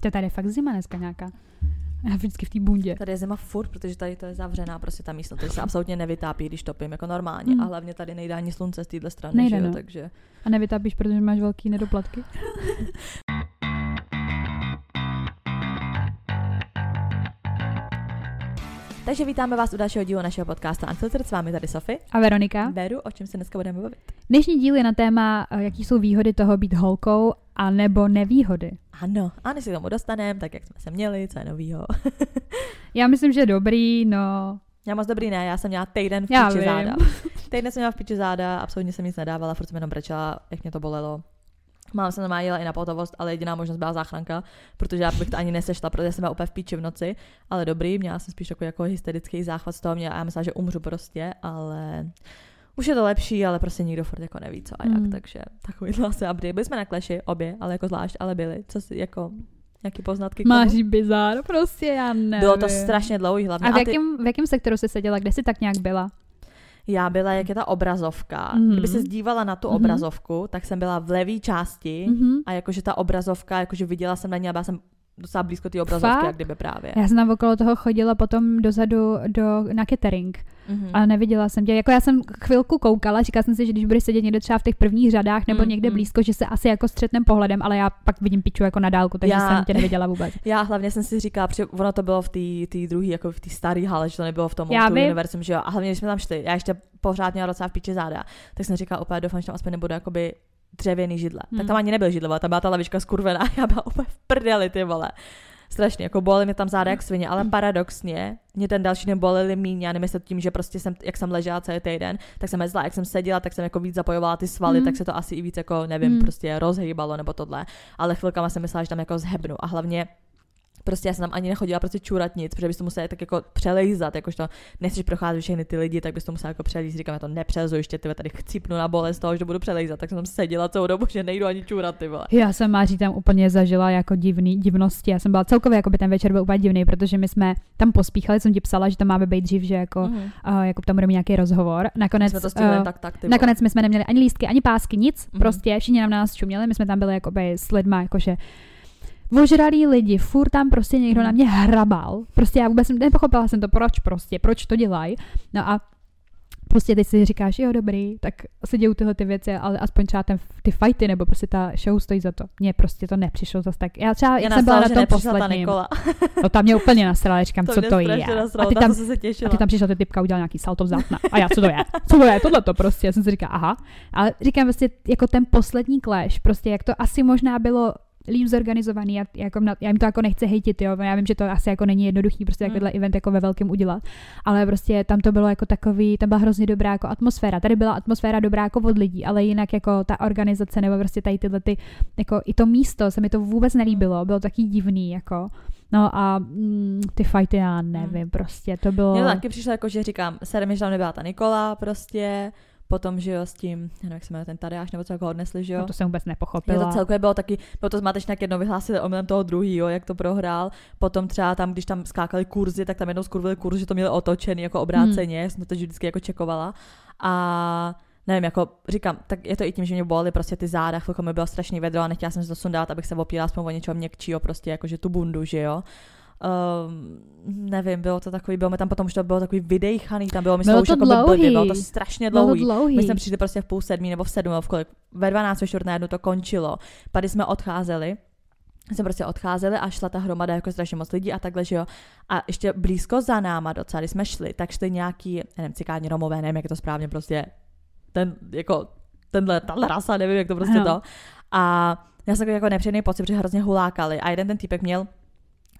To tady je fakt zima dneska nějaká. Já vždycky v té bundě. Tady je zima furt, protože tady to je zavřená prostě ta místnost, takže se absolutně nevytápí, když topím jako normálně. Mm. A hlavně tady nejde ani slunce z téhle strany, Nejde, že jo, no. takže... A nevytápíš, protože máš velký nedoplatky? Takže vítáme vás u dalšího dílu našeho podcastu Unfiltered, s vámi tady Sofie. A Veronika? Beru, o čem se dneska budeme bavit. Dnešní díl je na téma, eh, jaký jsou výhody toho být holkou a nebo nevýhody. Ano, a než se k tomu dostaneme, tak jak jsme se měli, co je novýho. Já myslím, že dobrý, no. Já moc dobrý ne, já jsem měla týden v píči vím. záda. Týden jsem měla v píči záda, absolutně jsem nic nedávala, furt jsem jenom brečela, jak mě to bolelo. Mám se normálně jela i na pohotovost, ale jediná možnost byla záchranka, protože já bych to ani nesešla, protože jsem byla úplně v píči v noci. Ale dobrý, měla jsem spíš takový jako hysterický záchvat z toho, mě, a já myslela, že umřu prostě, ale už je to lepší, ale prostě nikdo furt jako neví co a jak, Mm. takže takový asi update. Byli jsme na kleši, obě, ale jako zvlášť, ale byli. Co si, jako, nějaký poznatky? Máš bizár, prostě já nevím. Bylo to strašně dlouhý hlavně. A v ty- jakém, v jakém sektoru jsi seděla? Kde jsi tak nějak byla? Já byla, jak je ta obrazovka. Mhm. Kdyby se zdívala na tu Mhm. obrazovku, tak jsem byla v levé části Mhm. a jakože ta obrazovka, jakože viděla jsem na ní a byla jsem docela blízko té obrazovky, Fakt? jak kdyby právě. Já jsem tam okolo toho chodila potom dozadu do, na catering, Mhm. ale neviděla jsem tě. Jako já jsem chvilku koukala, říkala jsem si, že když budeš sedět někde třeba v těch prvních řadách nebo Mm, někde mm. blízko, že se asi jako střetnem pohledem, ale já pak vidím piču jako na dálku, takže Já- jsem tě neviděla vůbec. Já hlavně jsem si říkala, protože ono to bylo v té druhé, jako v té staré hale, že to nebylo v tom univerzum, že jo. A hlavně, když jsme tam šli, já ještě pořád měla docela v píči záda, tak jsem říkala opět, doufám, že tam aspoň nebude jakoby dřevěný židle. Hmm. Tak tam ani nebyl židle, tam byla ta lavička skurvená já byla úplně v prdeli, ty vole. Strašně, jako bolely mě tam záda jak svině, ale paradoxně mě ten další den bolely míň, já to tím, že prostě jsem, jak jsem ležela celý týden, tak jsem mezla, jak jsem seděla, tak jsem jako víc zapojovala ty svaly, Mm. tak se to asi i víc jako, nevím, Mm. prostě rozhýbalo nebo tohle. Ale chvilkama jsem myslela, že tam jako zhebnu a hlavně Prostě já jsem tam ani nechodila prostě čůrat nic, protože bys to musela tak jako přelejzat, jakož to nechceš procházet všechny ty lidi, tak bys to musela jako přelízt. Říkám, já to nepřelezu ještě, ty tady chcípnu na bolest toho, že budu přelejzat, tak jsem tam seděla celou dobu, že nejdu ani čůrat, ty vole. Já jsem Máří tam úplně zažila jako divný, divnosti. Já jsem byla celkově, jako by ten večer byl úplně divný, protože my jsme tam pospíchali, jsem ti psala, že tam máme být dřív, že jako, Mm. uh, jako tam bude mít nějaký rozhovor. Nakonec, jsme to stihli eh, tak, tak, ty vole. Nakonec my jsme neměli ani lístky, ani pásky, nic, Mhm. prostě všichni nám na nás čuměli, my jsme tam byli jakoby s lidma, jakože ožralí lidi, furt tam prostě někdo Mhm. na mě hrabal, prostě já vůbec nepochopila jsem to, proč prostě, proč to dělají, no a prostě teď si říkáš, jo dobrý, tak se dějou tyhle ty věci, ale aspoň třeba ten, ty fighty nebo prostě ta show stojí za to. Mně prostě to nepřišlo zase tak. Já třeba, Já jsem byla na tom ta posledním, Nikola. no tam mě úplně nasrala, říkám, co mě to je. nasralo, A ty tam, to se těšila. a ty tam přišla ta typka, udělala nějaký salto vzad. A já, co to je? Co to je? Tohle to prostě. Já jsem si říkala, aha. Ale říkám prostě, jako ten poslední clash, prostě jak to asi možná bylo líp zorganizovaný, já, jako, já jim to jako nechci hejtit, jo, já vím, že to asi jako není jednoduchý prostě Mm. takovýhle event jako ve velkém udělat, ale prostě tam to bylo jako takový, tam byla hrozně dobrá jako atmosféra, tady byla atmosféra dobrá jako od lidí, ale jinak jako ta organizace nebo prostě tady tyhle ty, jako i to místo se mi to vůbec nelíbilo, bylo taky divný, jako, no a mm, ty fighty já nevím, prostě to bylo... Mně to taky přišlo jako, že říkám, serem, že tam nebyla ta Nikola prostě, potom, že jo, s tím, nevím, jak se jmenuje ten Tadeáš, nebo co jako odnesli, že jo. No to jsem vůbec nepochopila. to celkově bylo taky, bylo to zmatečné, jak jednou vyhlásili omylem toho druhýho, jak to prohrál. Potom třeba tam, když tam skákali kurzy, tak tam jednou skurvili kurz, že to měli otočený jako obráceně, hmm. jsem to vždycky jako čekovala. A nevím, jako říkám, tak je to i tím, že mě bolely prostě ty záda, chvilku mi bylo strašně vedro a nechtěla jsem si to sundat, abych se opírala aspoň o něčeho měkčího, prostě jakože tu bundu, že jo. Um, nevím, bylo to takový, bylo mi tam potom, že to bylo takový vydejchaný, tam bylo, myslím, Bylo už to jako blbě, dlouhý. bylo to strašně Bylo to dlouhý. dlouhý. My jsme přišli prostě v půl sedmí nebo v sedm, nebo v kolik, ve 12 ve čtvrt na jednu to končilo. Tady jsme odcházeli, jsme prostě odcházeli a šla ta hromada jako strašně moc lidí a takhle, že jo. A ještě blízko za náma docela, když jsme šli, tak šli nějaký, nevím, cikáni romové, nevím, jak je to správně prostě, ten, jako, tenhle, tahle rasa, nevím, jak to prostě Ano. to. A já jsem jako nepříjemný pocit, protože hrozně hulákali a jeden ten týpek měl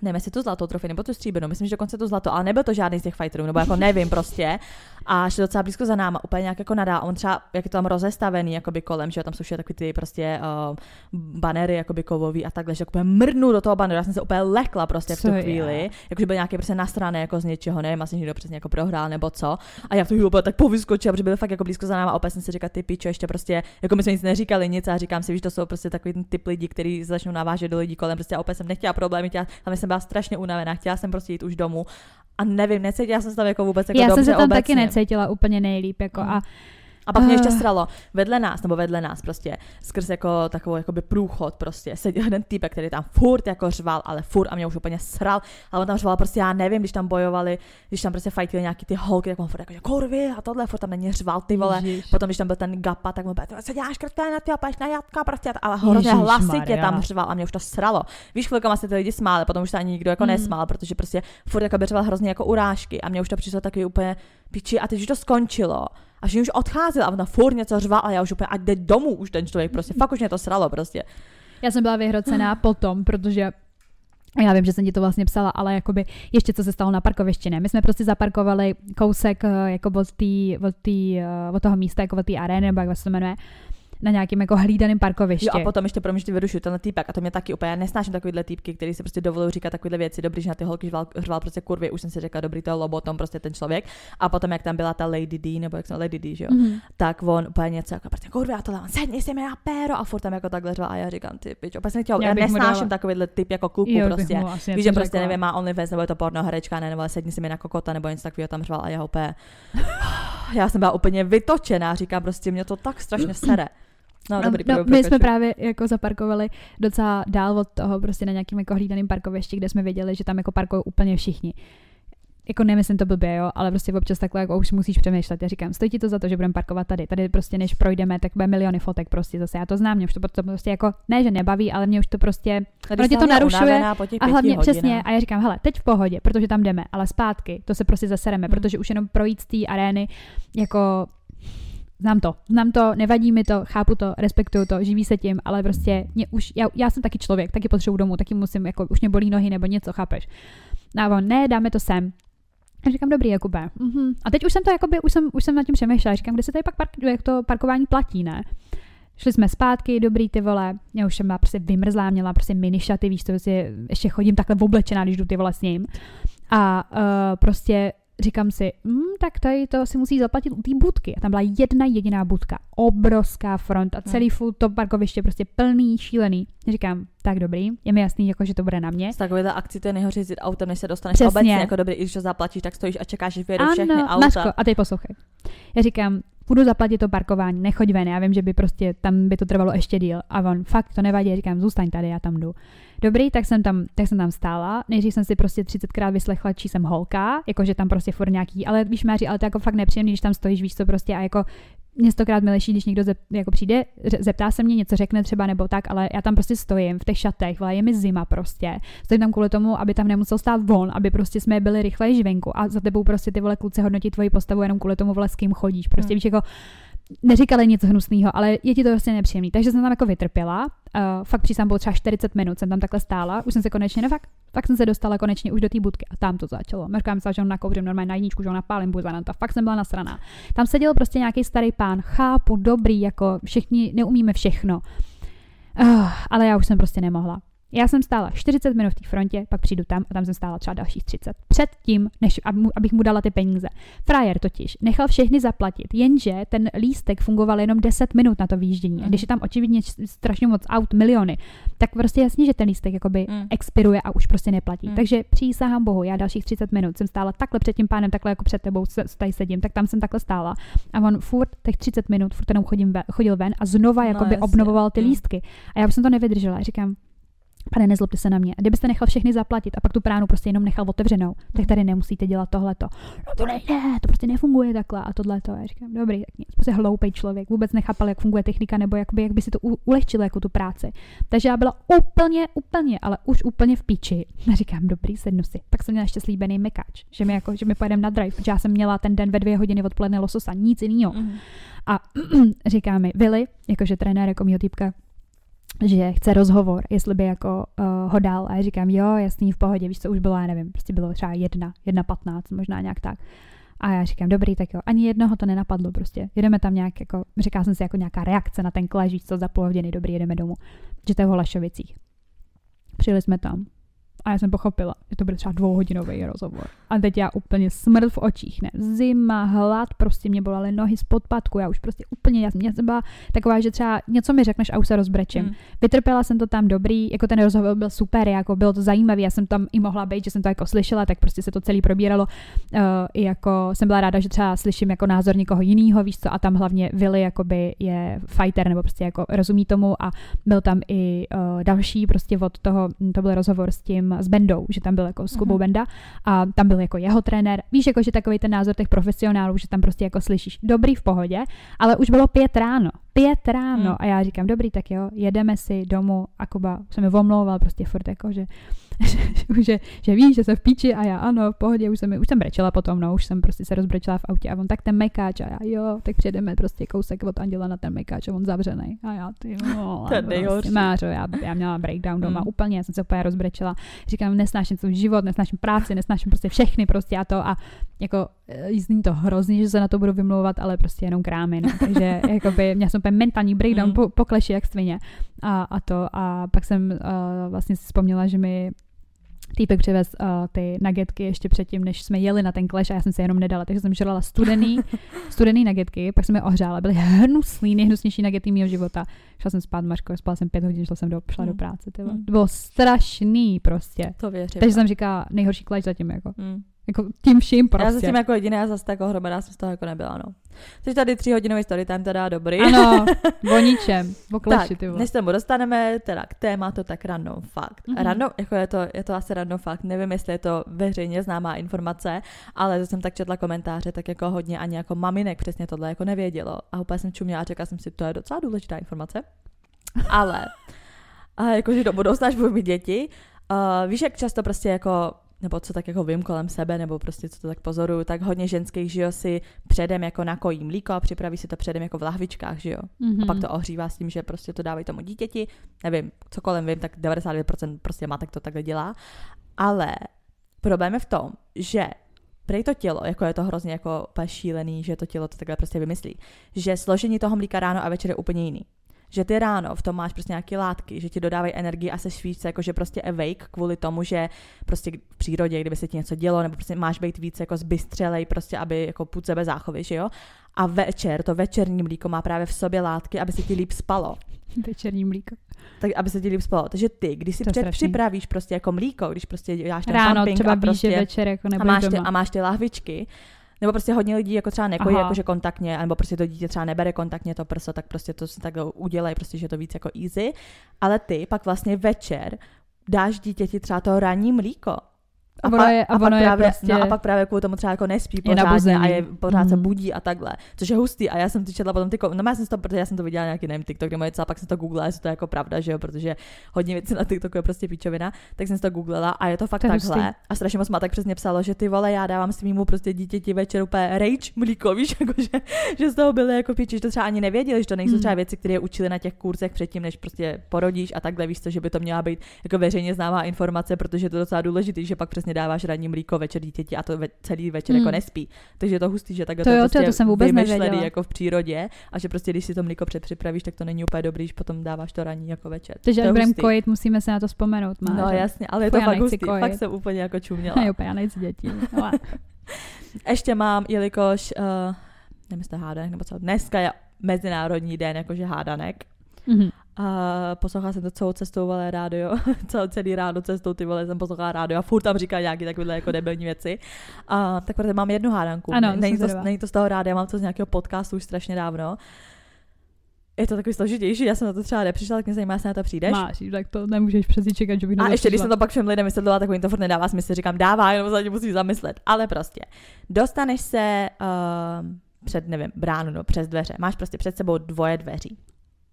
nevím, jestli tu zlatou trofej nebo tu stříbrnou, myslím, že dokonce tu zlato, ale nebyl to žádný z těch fighterů, nebo jako nevím prostě. A šli docela blízko za náma, úplně nějak jako nadá. On třeba, jak je to tam rozestavený, jakoby kolem, že tam jsou všechny takový ty prostě uh, banery, jakoby kovový a takhle, že jako mrnu do toho baneru, já jsem se úplně lekla prostě v tu chvíli, jakože byl nějaký prostě nasraný jako z něčeho, nevím, asi někdo přesně jako prohrál nebo co. A já v tu chvíli úplně tak povyskočila, protože byli fakt jako blízko za náma a opět jsem si říkala, ty pičo, ještě prostě, jako my jsme nic neříkali, nic a říkám si, víš, to jsou prostě takový typ lidí, kteří začnou navážet do lidí kolem, prostě a opět jsem nechtěla problémy, a jsem byla strašně unavená, chtěla jsem prostě jít už domů a nevím, necítila jsem se tam jako vůbec jako já jsem dobře se tam obecně. taky necítila úplně nejlíp, jako Mm. a A pak mě ještě sralo vedle nás, nebo vedle nás prostě, skrz jako takovou jakoby průchod prostě, seděl jeden typ, který tam furt jako řval, ale furt a mě už úplně sral, ale on tam řval prostě, já nevím, když tam bojovali, když tam prostě fajtili nějaký ty holky, tak on furt jako, kurvy a tohle, furt tam na ně řval ty vole. Ježiš. Potom, když tam byl ten gapa, tak mu byl, co děláš krtá ty a na jatka prostě, a hrozně hlasitě tam řval a mě už to sralo. Víš, chvilkama se ty lidi smáli, potom už se ani nikdo jako mm. nesmál, protože prostě furt jako řval hrozně jako urážky a mě už to přišlo takový úplně piči a teď už to skončilo a že už odcházel a ona furt něco řval a já už úplně, ať jde domů už ten člověk, prostě fakt už mě to sralo prostě. Já jsem byla vyhrocená potom, protože já vím, že jsem ti to vlastně psala, ale jakoby ještě co se stalo na parkovišti, ne? My jsme prostě zaparkovali kousek eh, jako od, tý, od, tý, eh, od toho místa, jako od té arény, nebo jak se to jmenuje, na nějakém jako hlídaném parkovišti. Jo, a potom ještě pro mě vyrušuju tenhle týpek a to mě taky úplně, já nesnáším takovýhle týpky, který si prostě dovolují říkat takovéhle věci, dobrý, že na ty holky řval, řval prostě kurvy, už jsem si řekla, dobrý to lobotom, prostě ten člověk. A potom, jak tam byla ta Lady D, nebo jak jsem Lady D, že jo, mm-hmm. tak on úplně něco jako prostě kurvy, a tohle, on sedni si mi na péro a furt tam jako takhle řval a já říkám, ty pič, opět jsem chtěla, já, já nesnáším takovýhle typ jako kluku jo, prostě. Víš, že prostě nevím, má OnlyFans nebo je to porno herečka, ne, nebo sedni si mi na kokota nebo něco takového tam řval a já úplně, já jsem byla úplně vytočená, říká prostě mě to tak strašně sere. No, dobrý, no, my jsme právě jako zaparkovali docela dál od toho, prostě na nějakým jako hlídaným parkovišti, kde jsme věděli, že tam jako parkují úplně všichni. Jako nemyslím to blbě, jo, ale prostě občas takhle jako už musíš přemýšlet. Já říkám, stojí ti to za to, že budeme parkovat tady. Tady prostě než projdeme, tak bude miliony fotek prostě zase. Já to znám, mě už to, prostě jako, ne, že nebaví, ale mě už to prostě, ono tě to narušuje. A hlavně hodinách. přesně, a já říkám, hele, teď v pohodě, protože tam jdeme, ale zpátky, to se prostě zasereme, hmm. protože už jenom projít z té arény, jako Znám to, znám to, nevadí mi to, chápu to, respektuju to, živí se tím, ale prostě mě už, já, já jsem taky člověk, taky potřebuji domů, taky musím, jako už mě bolí nohy nebo něco, chápeš? No a on, ne, dáme to sem. A říkám, dobrý, Jakube. Mm-hmm. A teď už jsem to, jakoby, už jsem, už jsem nad tím přemýšlela, říkám, kde se tady pak park, jak to parkování platí, ne? Šli jsme zpátky, dobrý ty vole, já už jsem byla prostě vymrzlá, měla prostě mini šaty, víš, to prostě ještě chodím takhle oblečená, když jdu ty vole s ním. A uh, prostě říkám si, hm, tak tady to si musí zaplatit u té budky. A tam byla jedna jediná budka, obrovská front a hmm. celý hmm. to parkoviště prostě plný, šílený. Říkám, tak dobrý, je mi jasný, jako, že to bude na mě. Z takovéhle akci to je nejhorší jít autem, než se dostaneš Přesně. obecně, jako dobrý, i když to zaplatíš, tak stojíš a čekáš, že vyjedou všechny auta. Maško, a teď poslouchej. Já říkám, budu zaplatit to parkování, nechoď ven, já vím, že by prostě tam by to trvalo ještě díl. A on, fakt to nevadí, říkám, zůstaň tady, já tam jdu. Dobrý, tak jsem tam, tak jsem tam stála. Nejdřív jsem si prostě 30krát vyslechla, či jsem holka, jakože tam prostě furt nějaký, ale víš, Máři, ale to jako fakt nepříjemný, když tam stojíš, víš co prostě a jako mě stokrát milejší, když někdo zep, jako přijde, zeptá se mě, něco řekne třeba nebo tak, ale já tam prostě stojím v těch šatech, vole, je mi zima prostě. Stojím tam kvůli tomu, aby tam nemusel stát von, aby prostě jsme byli rychle venku a za tebou prostě ty vole kluci hodnotí tvoji postavu jenom kvůli tomu, vole, s kým chodíš. Prostě hmm. víš, jako neříkali nic hnusného, ale je ti to prostě nepříjemný. Takže jsem tam jako vytrpěla. Uh, fakt přísám bylo třeba 40 minut, jsem tam takhle stála. Už jsem se konečně, ne fakt, jsem se dostala konečně už do té budky a tam to začalo. Říkám se, že on nakouřím normálně na jedničku, že on napálím buzananta. Fakt jsem byla nasraná. Tam seděl prostě nějaký starý pán, chápu, dobrý, jako všichni neumíme všechno. Uh, ale já už jsem prostě nemohla. Já jsem stála 40 minut v té frontě, pak přijdu tam a tam jsem stála třeba dalších 30. Před tím, než abych mu dala ty peníze. Frajer totiž nechal všechny zaplatit, jenže ten lístek fungoval jenom 10 minut na to výjíždění. A když je tam očividně strašně moc aut, miliony, tak prostě jasně, že ten lístek jakoby mm. expiruje a už prostě neplatí. Mm. Takže přísahám bohu, já dalších 30 minut jsem stála takhle před tím pánem, takhle jako před tebou, tady sedím, tak tam jsem takhle stála. A on furt těch 30 minut, furt jenom chodím ven, chodil ven a znova no, jakoby no, obnovoval ty mm. lístky. A já už jsem to nevydržela. Říkám, Pane, nezlobte se na mě. A kdybyste nechal všechny zaplatit a pak tu pránu prostě jenom nechal otevřenou, tak hmm. tady nemusíte dělat tohleto. No to nejde, to prostě nefunguje takhle a tohleto. Já říkám, dobrý, tak nic. Prostě hloupý člověk, vůbec nechápal, jak funguje technika nebo jakoby, jak by si to ulehčilo jako tu práci. Takže já byla úplně, úplně, ale už úplně v píči. A říkám, dobrý, sednu si. Pak jsem měla ještě slíbený mekáč, že mi, jako, že mi pojedeme na drive, protože já jsem měla ten den ve dvě hodiny odpoledne lososa, nic jiného. Mm. A říká mi, Vili, jakože trenér jako mýho týpka, že chce rozhovor, jestli by jako uh, ho dal a já říkám, jo, jasný, v pohodě, víš, co už bylo, já nevím, prostě bylo třeba jedna, jedna patnáct, možná nějak tak. A já říkám, dobrý, tak jo, ani jednoho to nenapadlo prostě. Jedeme tam nějak, jako, říká jsem si jako nějaká reakce na ten klež, víš co, za půl hodiny, dobrý, jedeme domů. Že to je v Holašovicích. Přijeli jsme tam. A já jsem pochopila, že to bude třeba dvouhodinový rozhovor. A teď já úplně smrt v očích, ne. Zima, hlad, prostě mě bolely nohy z podpadku, já už prostě úplně, já, jsem byla taková, že třeba něco mi řekneš a už se rozbrečím. Mm. Vytrpěla jsem to tam dobrý, jako ten rozhovor byl super, jako bylo to zajímavý, já jsem tam i mohla být, že jsem to jako slyšela, tak prostě se to celý probíralo. Uh, i jako jsem byla ráda, že třeba slyším jako názor někoho jiného, víš co, a tam hlavně Vili jakoby je fighter, nebo prostě jako rozumí tomu a byl tam i uh, další prostě od toho, to byl rozhovor s tím s Bendou, že tam byl jako s Kubou uh-huh. Benda a tam byl jako jeho trenér. Víš, jako že takový ten názor těch profesionálů, že tam prostě jako slyšíš dobrý v pohodě, ale už bylo pět ráno. Pět ráno. Hmm. a já říkám, dobrý, tak jo, jedeme si domů. A Kuba se mi omlouval prostě furt jako, že že, že, že víš, že jsem v píči. A já ano, v pohodě, už jsem, už jsem brečela potom, no, už jsem prostě se rozbrečela v autě. A on tak ten mekáč. A já jo, tak přijedeme prostě kousek od Anděla na ten mekáč a on zavřený. A já ty no, ten prostě, Mářo, já, já měla breakdown doma mm. úplně, já jsem se úplně rozbrečela, říkám, nesnáším svůj život, nesnáším práci, nesnáším prostě všechny prostě a to. A jako e, zní to hrozně, že se na to budu vymlouvat, ale prostě jenom krámy, no. takže jakoby měla jsem úplně mentální breakdown mm. po, po kleši jak svině a, a to a pak jsem uh, vlastně si vzpomněla, že mi týpek přivez uh, ty nagetky ještě předtím, než jsme jeli na ten kleš a já jsem se jenom nedala, takže jsem žrala studený, studený nagetky, pak jsem je ohřála, byly hnusný, nejhnusnější nagety mého života. Šla jsem spát, Mařko, spala jsem pět hodin, šla jsem do, šla mm. do práce, mm. To bylo strašný prostě. To věřím. Takže jsem říkala, nejhorší kleš zatím, jako. Mm. Jako tím vším prostě. Já se tím jako jediná zase tak ohromená jsem z toho jako nebyla, no. Což tady tři hodinový story time teda dobrý. Ano, o ničem, o kleši, tak, ty než se tomu dostaneme, teda k tématu, tak random fakt. Mm-hmm. Random, jako je to, je to asi random fakt, nevím, jestli je to veřejně známá informace, ale jsem tak četla komentáře, tak jako hodně ani jako maminek přesně tohle jako nevědělo. A úplně jsem čuměla a řekla jsem si, to je docela důležitá informace. Ale, a jakože do budoucna, až budu mít děti, uh, víš, jak často prostě jako nebo co tak jako vím kolem sebe, nebo prostě co to tak pozoruju, tak hodně ženských, že jo, si předem jako nakojí mlíko a připraví si to předem jako v lahvičkách, že jo. Mm-hmm. A pak to ohřívá s tím, že prostě to dávají tomu dítěti, nevím, co kolem vím, tak 99% prostě matek to takhle dělá. Ale problém je v tom, že prej to tělo, jako je to hrozně jako šílený, že to tělo to takhle prostě vymyslí, že složení toho mlíka ráno a večer je úplně jiný že ty ráno v tom máš prostě nějaké látky, že ti dodávají energii a se víc jakože prostě awake kvůli tomu, že prostě v přírodě, kdyby se ti něco dělo, nebo prostě máš být víc jako zbystřelej, prostě aby jako půd sebe záchovy, že jo? A večer, to večerní mlíko má právě v sobě látky, aby se ti líp spalo. Večerní mlíko. Tak aby se ti líp spalo. Takže ty, když si před, připravíš prostě jako mlíko, když prostě děláš ten Ráno, pumping třeba a prostě, víš, že večer jako a máš, ty, a máš ty lahvičky, nebo prostě hodně lidí jako třeba nekojí jakože kontaktně, nebo prostě to dítě třeba nebere kontaktně to prso, tak prostě to si tak udělají, prostě, že je to víc jako easy. Ale ty pak vlastně večer dáš dítěti třeba to ranní mlíko a, ono je, a, a, pak právě, prostě... no a pak právě kvůli tomu třeba jako nespí pořádně a je, pořád mm. se budí a takhle, což je hustý a já jsem ty četla potom ty, no já jsem to, protože já jsem to viděla nějaký nevím, TikTok, kde moje pak jsem to googlila, jestli to je jako pravda, že jo, protože hodně věcí na TikToku je prostě píčovina, tak jsem to googlila a je to fakt to takhle hustý. a strašně moc má tak přesně psalo, že ty vole, já dávám svýmu prostě dítěti večer úplně rage mlíko, víš, jako že, že z toho byly jako píči, že to třeba ani nevěděli, že to nejsou mm. třeba věci, které učili na těch kurzech předtím, než prostě porodíš a takhle, víš to, že by to měla být jako veřejně známá informace, protože je to docela důležité, že pak přesně dáváš ranní mlíko večer dítěti a to ve, celý večer jako hmm. jako nespí. Takže je to hustý, že takhle to, to, jo, prostě to, to jsem vůbec nevěděla. jako v přírodě a že prostě když si to mlíko předpřipravíš, tak to není úplně dobrý, když potom dáváš to ranní jako večer. Takže až budeme kojit, musíme se na to vzpomenout. Má, no že? jasně, ale je to fakt hustý, kojit. fakt jsem úplně jako čuměla. jo, já nechci děti. Ještě mám, jelikož, uh, nevím, jestli hádanek nebo co, dneska je Mezinárodní den jakože hádanek. Mm-hmm. A poslouchala jsem to celou cestou, vole, rádio, celý, celý ráno cestou, ty vole, jsem poslouchala rádio a furt tam říká nějaký takové jako debilní věci. A tak protože mám jednu hádanku. Ano, není, to, není to z toho rádia, mám to z nějakého podcastu už strašně dávno. Je to takový složitější, já jsem na to třeba nepřišla, tak mě zajímá, jestli na to přijdeš. Máš, tak to nemůžeš přeci čekat, že bych A ještě když jsem to pak všem lidem vysvětlila, tak to furt nedává smysl, říkám, dává, jenom se musí zamyslet. Ale prostě, dostaneš se uh, před, nevím, bránu, no, přes dveře. Máš prostě před sebou dvoje dveří.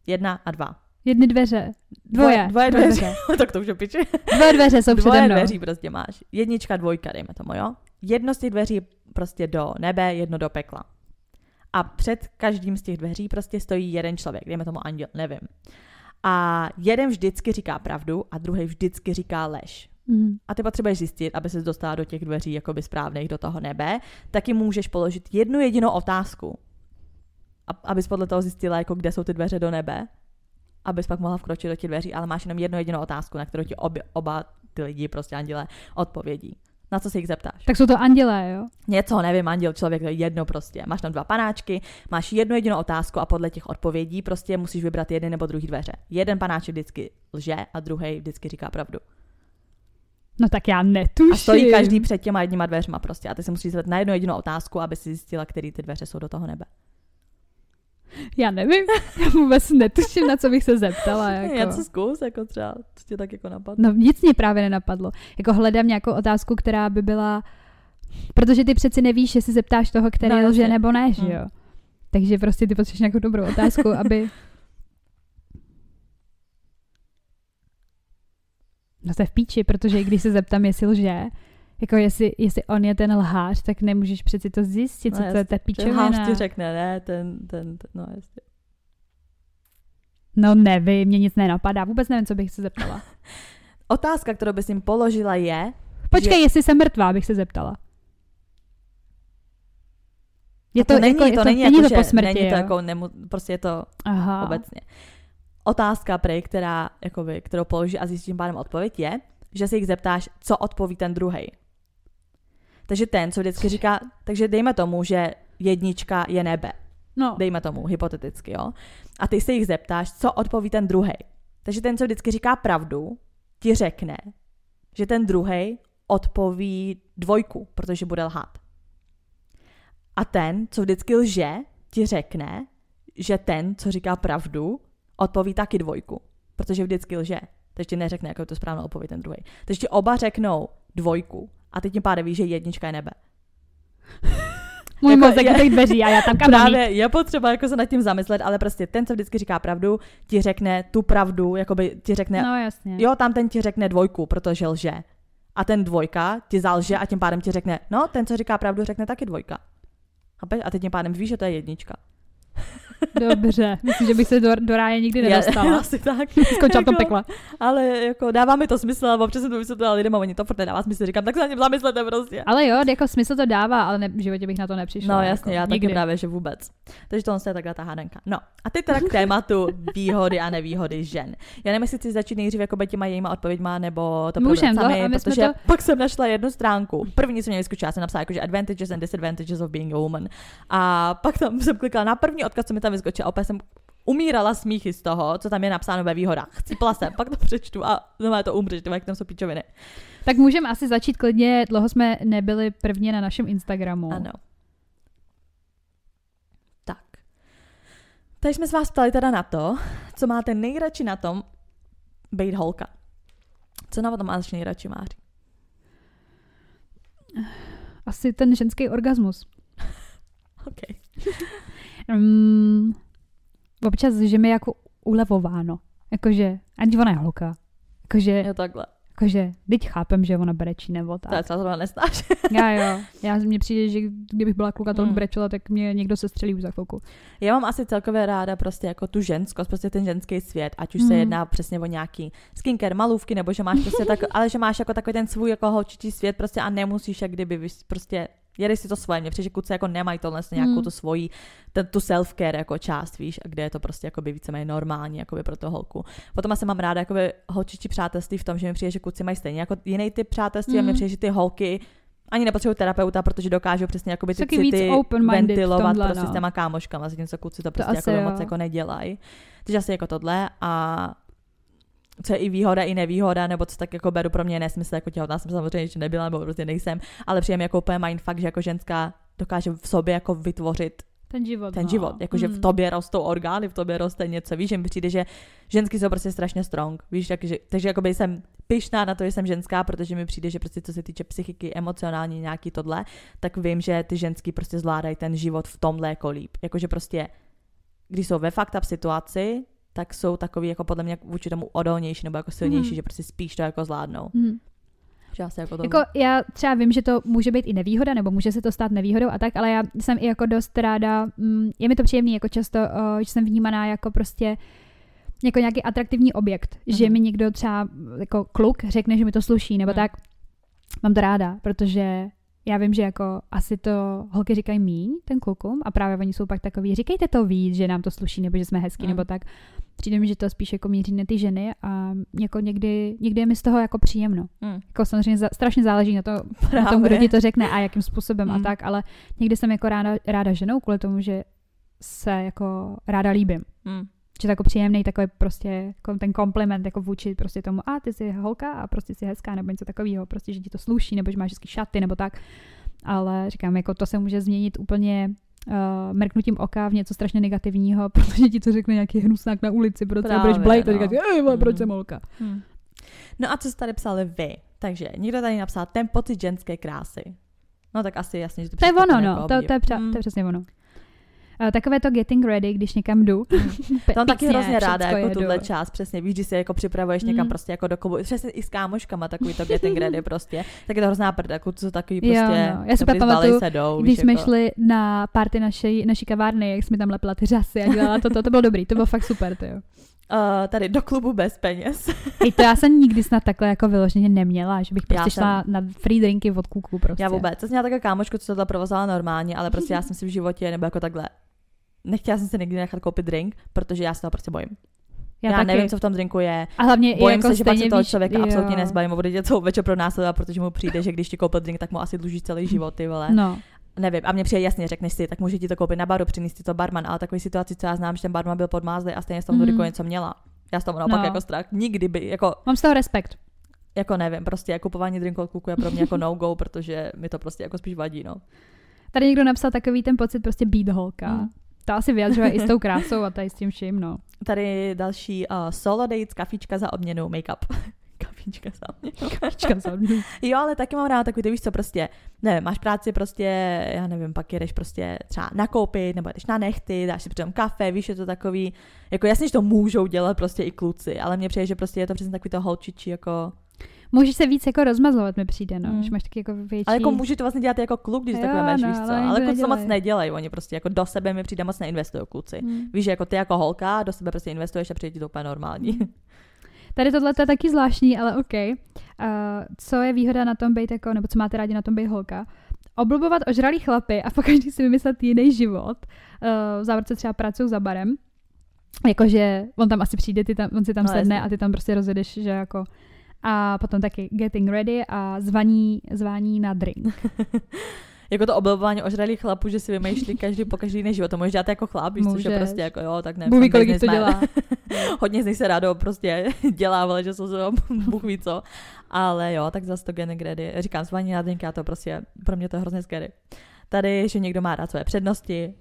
Jedna a dva. Jedny dveře. Dvoje. Dvoje, dveře. dveře. tak to už je piči. Dvoje dveře jsou Dvoje přede mnou. dveří prostě máš. Jednička, dvojka, dejme tomu, jo? Jedno z těch dveří prostě do nebe, jedno do pekla. A před každým z těch dveří prostě stojí jeden člověk, dejme tomu anděl, nevím. A jeden vždycky říká pravdu a druhý vždycky říká lež. Mm. A ty potřebuješ zjistit, aby se dostala do těch dveří jakoby správných do toho nebe, taky můžeš položit jednu jedinou otázku, abys podle toho zjistila, jako kde jsou ty dveře do nebe abys pak mohla vkročit do těch dveří, ale máš jenom jednu jedinou otázku, na kterou ti obě, oba ty lidi, prostě anděle, odpovědí. Na co se jich zeptáš? Tak jsou to andělé, jo? Něco, nevím, anděl, člověk, to je jedno prostě. Máš tam dva panáčky, máš jednu jedinou otázku a podle těch odpovědí prostě musíš vybrat jeden nebo druhý dveře. Jeden panáček vždycky lže a druhý vždycky říká pravdu. No tak já netuším. A stojí každý před těma jedníma dveřma prostě a ty si musíš zeptat na jednu jedinou otázku, aby si zjistila, který ty dveře jsou do toho nebe. Já nevím, já vůbec netuším, na co bych se zeptala. Jako. Já co zkus, jako třeba, co tě tak jako napadlo. No nic mě právě nenapadlo. Jako hledám nějakou otázku, která by byla, protože ty přeci nevíš, jestli zeptáš toho, který No, lže nebo ne, že Hmm. jo. Takže prostě ty potřebuješ nějakou dobrou otázku, aby... No to je v píči, protože když se zeptám, jestli lže, jako jestli, jestli on je ten lhář, tak nemůžeš přeci to zjistit, co No to je ta Že píčovina. hář ti řekne, ne, ten, ten, ten no jasně. No nevím, mě nic nenapadá, vůbec nevím, co bych se zeptala. Otázka, kterou bys jim položila je, Počkej, jestli jsem mrtvá, bych se zeptala. Je to, není, jako, to, je není, není jako, to po že- smrti, není to jo? jako, nemu, prostě je to Aha. obecně. Otázka, prej, která, jakoby, kterou položí a zjistíš tím pádem odpověď je, že se jich zeptáš, co odpoví ten druhý. Takže ten, co vždycky říká, takže dejme tomu, že jednička je nebe. No, Dejme tomu, hypoteticky, jo. A ty se jich zeptáš, co odpoví ten druhý. Takže ten, co vždycky říká pravdu, ti řekne, že ten druhý odpoví dvojku, protože bude lhát. A ten, co vždycky lže, ti řekne, že ten, co říká pravdu, odpoví taky dvojku, protože vždycky lže. Takže ti neřekne, jakou je to správnou odpověď ten druhý. Takže ti oba řeknou dvojku a ty tím pádem víš, že jednička je nebe. můj jako mozek je- dveří a já tam kam. Právě je potřeba jako se nad tím zamyslet, ale prostě ten, co vždycky říká pravdu, ti řekne tu pravdu, jakoby ti řekne, No jasně. jo, tam ten ti řekne dvojku, protože lže. A ten dvojka ti zalže a tím pádem ti řekne, no, ten, co říká pravdu, řekne taky dvojka. A ty tím pádem víš, že to je jednička. Dobře, myslím, že bych se do, do ráje nikdy nedostala. Asi tak. Skončila Jako- pekle. Ale jako dává mi to smysl, ale občas jsem to vysvětlila lidem a oni to furt nedává smysl. Říkám, tak se na něm zamyslete prostě. Ale jo, jako smysl to dává, ale ne, v životě bych na to nepřišla. No jako, jasně, já nikdy. taky právě, že vůbec. Takže tohle je takhle ta hádanka. No a teď teda k tématu výhody a nevýhody žen. Já nevím, jestli chci začít nejdřív jako těma jejíma odpověďma, nebo to Můžem, to- sami, jsme protože to- pak jsem našla jednu stránku. První jsem měla vyzkoušela, jsem napsala jakože advantages and disadvantages of being a woman. A pak tam jsem klikala na první odkaz, co mi tam vyskočila, opět jsem umírala smíchy z toho, co tam je napsáno ve výhodách. Chcípla jsem, pak to přečtu a znovu to umřeš, jak tam jsou pičoviny. Tak můžeme asi začít klidně, dlouho jsme nebyli prvně na našem Instagramu. Ano. Tak. Takže jsme se vás ptali teda na to, co máte nejradši na tom být holka. Co na tom máš nejradši, Máří? Asi ten ženský orgasmus. OK. Um, občas, že mi je jako ulevováno. Jakože, ani ona je holka. Jakože, Je takhle. jakože, teď chápem, že ona brečí nebo tak. To zrovna nesnáš. Já jo. Já mně přijde, že kdybych byla kluka tolik Mm. brečela, tak mě někdo se střelí už za chvilku. Já mám asi celkově ráda prostě jako tu ženskost, prostě ten ženský svět, ať už se Mhm. jedná přesně o nějaký skincare, malůvky, nebo že máš prostě tak, ale že máš jako takový ten svůj jako holčičí svět prostě a nemusíš jak kdyby prostě jedeš si to svoje. Mně přijde, že kluci jako nemají tohle nějakou Mhm. tu svoji, ten, tu self-care jako část, víš, a kde je to prostě jako by víceméně normální jako pro to holku. Potom asi mám ráda jako holčičí přátelství v tom, že mi přijde, že kluci mají stejně jako jiný typ přátelství a mně Mhm. přijde, že ty holky ani nepotřebují terapeuta, protože dokážou přesně jakoby ty Taky city ventilovat tomhle, prostě no. s těma kámoškama, zatímco kluci to prostě asi jako jo. moc jako nedělají. Takže asi jako tohle a co je i výhoda, i nevýhoda, nebo co tak jako beru pro mě nesmysl, jako těhotná jsem samozřejmě ještě nebyla, nebo prostě nejsem, ale přijde mi jako úplně mindfuck, že jako ženská dokáže v sobě jako vytvořit Ten život. ten no. život, jakože v Mm. tobě rostou orgány, v tobě roste něco, víš, že mi přijde, že ženský jsou prostě strašně strong, víš, takže, takže jakoby jsem pyšná na to, že jsem ženská, protože mi přijde, že prostě co se týče psychiky, emocionální nějaký tohle, tak vím, že ty ženský prostě zvládají ten život v tomhle jako líp, jakože prostě, když jsou ve fakt up situaci, tak jsou takový jako podle mě vůči tomu odolnější nebo jako silnější, Mhm. že prostě spíš to jako zvládnou. Mhm. Že asi jako, to... Jako já třeba vím, že to může být i nevýhoda, nebo může se to stát nevýhodou a tak, ale já jsem i jako dost ráda, mm, je mi to příjemný, jako často, uh, že jsem vnímaná jako prostě jako nějaký atraktivní objekt, že Mhm. mi někdo třeba jako kluk řekne, že mi to sluší, nebo Mhm. tak, mám to ráda, protože já vím, že jako asi to holky říkají míň, ten klukům, a právě oni jsou pak takový, říkejte to víc, že nám to sluší, nebo že jsme hezký, mm. nebo tak. Přijde mi, že to spíš jako míří na ty ženy a jako někdy, někdy je mi z toho jako příjemno. Mm. Jako samozřejmě za, strašně záleží na, to, na tom, kdo ti to řekne a jakým způsobem mm. a tak, ale někdy jsem jako ráda, ráda ženou kvůli tomu, že se jako ráda líbím. Mm že to jako příjemný takový prostě jako ten kompliment jako vůči prostě tomu, a ty jsi holka a prostě jsi hezká nebo něco takového, prostě, že ti to sluší nebo že máš hezký šaty nebo tak. Ale říkám, jako to se může změnit úplně uh, mrknutím oka v něco strašně negativního, protože ti to řekne nějaký hnusnák na ulici, protože Právě, budeš blejt no. a říkáš, ej, proč jsem holka. Hmm. No a co jste tady psali vy? Takže někdo tady napsal ten pocit ženské krásy. No tak asi jasně, že to To je ono, no, to, to, je, to je přesně ono. Uh, takové to getting ready, když někam jdu. Mm. to mám taky hrozně ráda, jako jedu. tuhle část, přesně, víš, když si jako připravuješ někam mm. prostě jako do klubu, přesně i s kámoškama takový to getting ready prostě, tak je to hrozná prd, jako co takový prostě, jo, no. Já si pamatuju, se jdou, když jsme jako... šli na party naší, naší kavárny, jak jsme tam lepila ty řasy a dělala to, to, to bylo dobrý, to bylo fakt super, to jo. Uh, tady do klubu bez peněz. Hej, to já jsem nikdy snad takhle jako vyloženě neměla, že bych prostě jsem... šla na free drinky od kluku prostě. Já vůbec, jsem měla takovou kámočku, co to provozovala normálně, ale prostě já jsem si v životě nebo jako takhle nechtěla jsem si nikdy nechat koupit drink, protože já se toho prostě bojím. Já, já nevím, co v tom drinku je. A hlavně Bojím jako se, že pak se toho člověka jo. absolutně nezbavím a bude dělat celou večer pro následovat, protože mu přijde, že když ti koupil drink, tak mu asi dluží celý život, ty vole. No. Nevím, a mě přijde jasně, řekneš si, tak může ti to koupit na baru, přinést ti to barman, ale takový situaci, co já znám, že ten barman byl podmázlý a stejně s tom mm. drinku něco měla. Já s tomu naopak no. jako strach. Nikdy by, jako... Mám z toho respekt. Jako nevím, prostě jako kupování drinku od kluku je pro mě jako no-go, protože mi to prostě jako spíš vadí, no. Tady někdo napsal takový ten pocit prostě být holka. Mm to asi vyjadřuje i s tou krásou a tady s tím vším, no. Tady další uh, solo dates, kafička za odměnu, make-up. kafička za odměnu. kafička za odměnu. jo, ale taky mám rád takový, ty víš co, prostě, nevím, máš práci prostě, já nevím, pak jdeš prostě třeba nakoupit, nebo jdeš na nechty, dáš si přitom kafe, víš, je to takový, jako jasně, že to můžou dělat prostě i kluci, ale mně přijde, že prostě je to přesně takový to holčičí, jako Můžeš se víc jako rozmazlovat, mi přijde, no, mm. že máš taky jako větší... Ale jako může to vlastně dělat jako kluk, když jo, takhle máš, no, víš co, ale, ale kluci to moc nedělají, oni prostě jako do sebe mi přijde moc neinvestují kluci. Mm. Víš, že jako ty jako holka do sebe prostě investuješ a přijde ti to úplně normální. Mm. Tady tohle je taky zvláštní, ale OK. Uh, co je výhoda na tom být jako, nebo co máte rádi na tom být holka? Oblubovat ožralý chlapy a pokaždý si vymyslet jiný život. Uh, v závodce třeba pracují za barem. Jakože on tam asi přijde, ty tam, on si tam no, sedne jasně. a ty tam prostě rozjedeš, že jako a potom taky getting ready a zvaní, zvání na drink. jako to objevování ožralých chlapů, že si vymýšlí každý po každý jiný život. To můžeš dělat jako chlap, víš, že prostě jako jo, tak nevím. Bůh kolik to dělá. Hodně z nich se rádo prostě dělá, ale že jsou se Bůh ví co. Ale jo, tak zase to getting ready. Říkám, zvání na drink, já to prostě, pro mě to je hrozně scary. Tady, že někdo má rád své přednosti.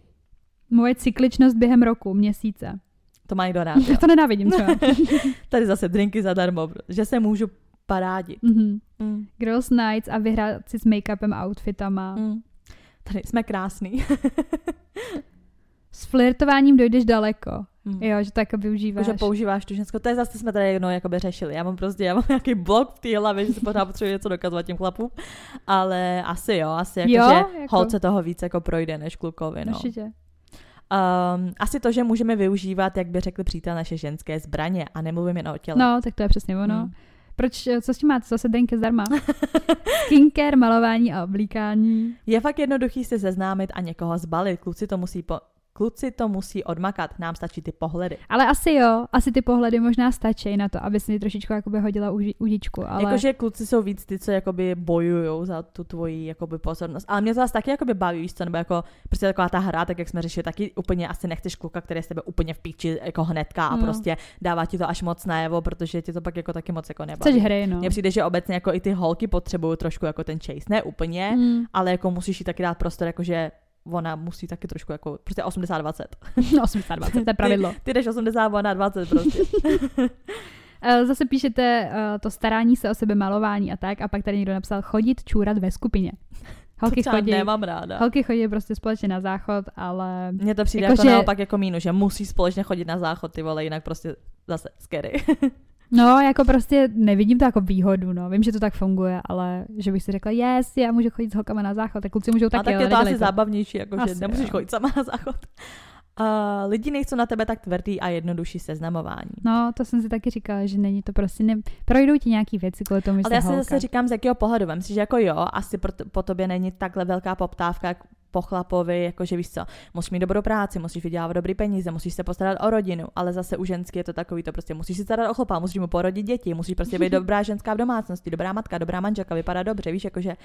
Moje cykličnost během roku, měsíce. To má někdo rád. Já to nenávidím třeba. Tady zase drinky zadarmo, že se můžu parádit. Mm-hmm. Mm. Girls Nights a vyhrát si s make-upem, outfitama. Mm. Tady jsme krásný. s flirtováním dojdeš daleko. Mm. Jo, že to jako využíváš. Že používáš tu ženskou. To je zase, jsme tady jednou jakoby řešili. Já mám prostě, já mám nějaký blok v té hlavě, že si pořád potřebuji něco dokazovat těm chlapům. Ale asi jo, asi jako, jo, že jako... holce toho víc jako projde než klukovi. No. Určitě. Um, asi to, že můžeme využívat, jak by řekli přítel, naše ženské zbraně a nemluvím jen o těle. No, tak to je přesně ono. Hmm. Proč, co s tím máte? Zase denke zdarma? Skincare, malování a oblíkání. Je fakt jednoduchý se seznámit a někoho zbalit. Kluci to musí po, Kluci to musí odmakat, nám stačí ty pohledy. Ale asi jo, asi ty pohledy možná stačí na to, aby si trošičku jakoby hodila udičku. Ale... Jakože kluci jsou víc ty, co jakoby bojují za tu tvoji jakoby pozornost. Ale mě to zase taky jakoby baví, víš co, nebo jako prostě taková ta hra, tak jak jsme řešili, taky úplně asi nechceš kluka, který je s tebe úplně v píči jako hnedka a no. prostě dává ti to až moc najevo, protože ti to pak jako taky moc jako nebaví. Chceš hry, no. Mně přijde, že obecně jako i ty holky potřebují trošku jako ten chase, ne úplně, mm. ale jako musíš jí taky dát prostor, jakože ona musí taky trošku jako, prostě 80-20. 80-20, to je pravidlo. Ty, ty jdeš 80, ona 20 prostě. Eh, zase píšete uh, to starání se o sebe, malování a tak, a pak tady někdo napsal chodit čůrat ve skupině. Holky to chodí, nemám ráda. Holky chodí prostě společně na záchod, ale... Mně to přijde jako, jako že... naopak jako mínu, že musí společně chodit na záchod, ty vole, jinak prostě zase scary. No, jako prostě nevidím to jako výhodu, no. Vím, že to tak funguje, ale že bych si řekla, yes, já můžu chodit s holkama na záchod, tak kluci můžou taky. A tak je to asi to. zábavnější, jako asi, že nemusíš jo. chodit sama na záchod. Uh, lidi nejsou na tebe tak tvrdý a jednodušší seznamování. No, to jsem si taky říkala, že není to prostě, ne... projdou ti nějaký věci kvůli tomu, že Ale já si holka. zase říkám, z jakého pohledu. Vem si, že jako jo, asi po, po tobě není takhle velká poptávka, jak po chlapovi, jakože víš co, musíš mít dobrou práci, musíš vydělávat dobrý peníze, musíš se postarat o rodinu, ale zase u ženský je to takový, to prostě musíš si starat o chlapa, musíš mu porodit děti, musíš prostě být dobrá ženská v domácnosti, dobrá matka, dobrá manželka, vypadá dobře, víš, jakože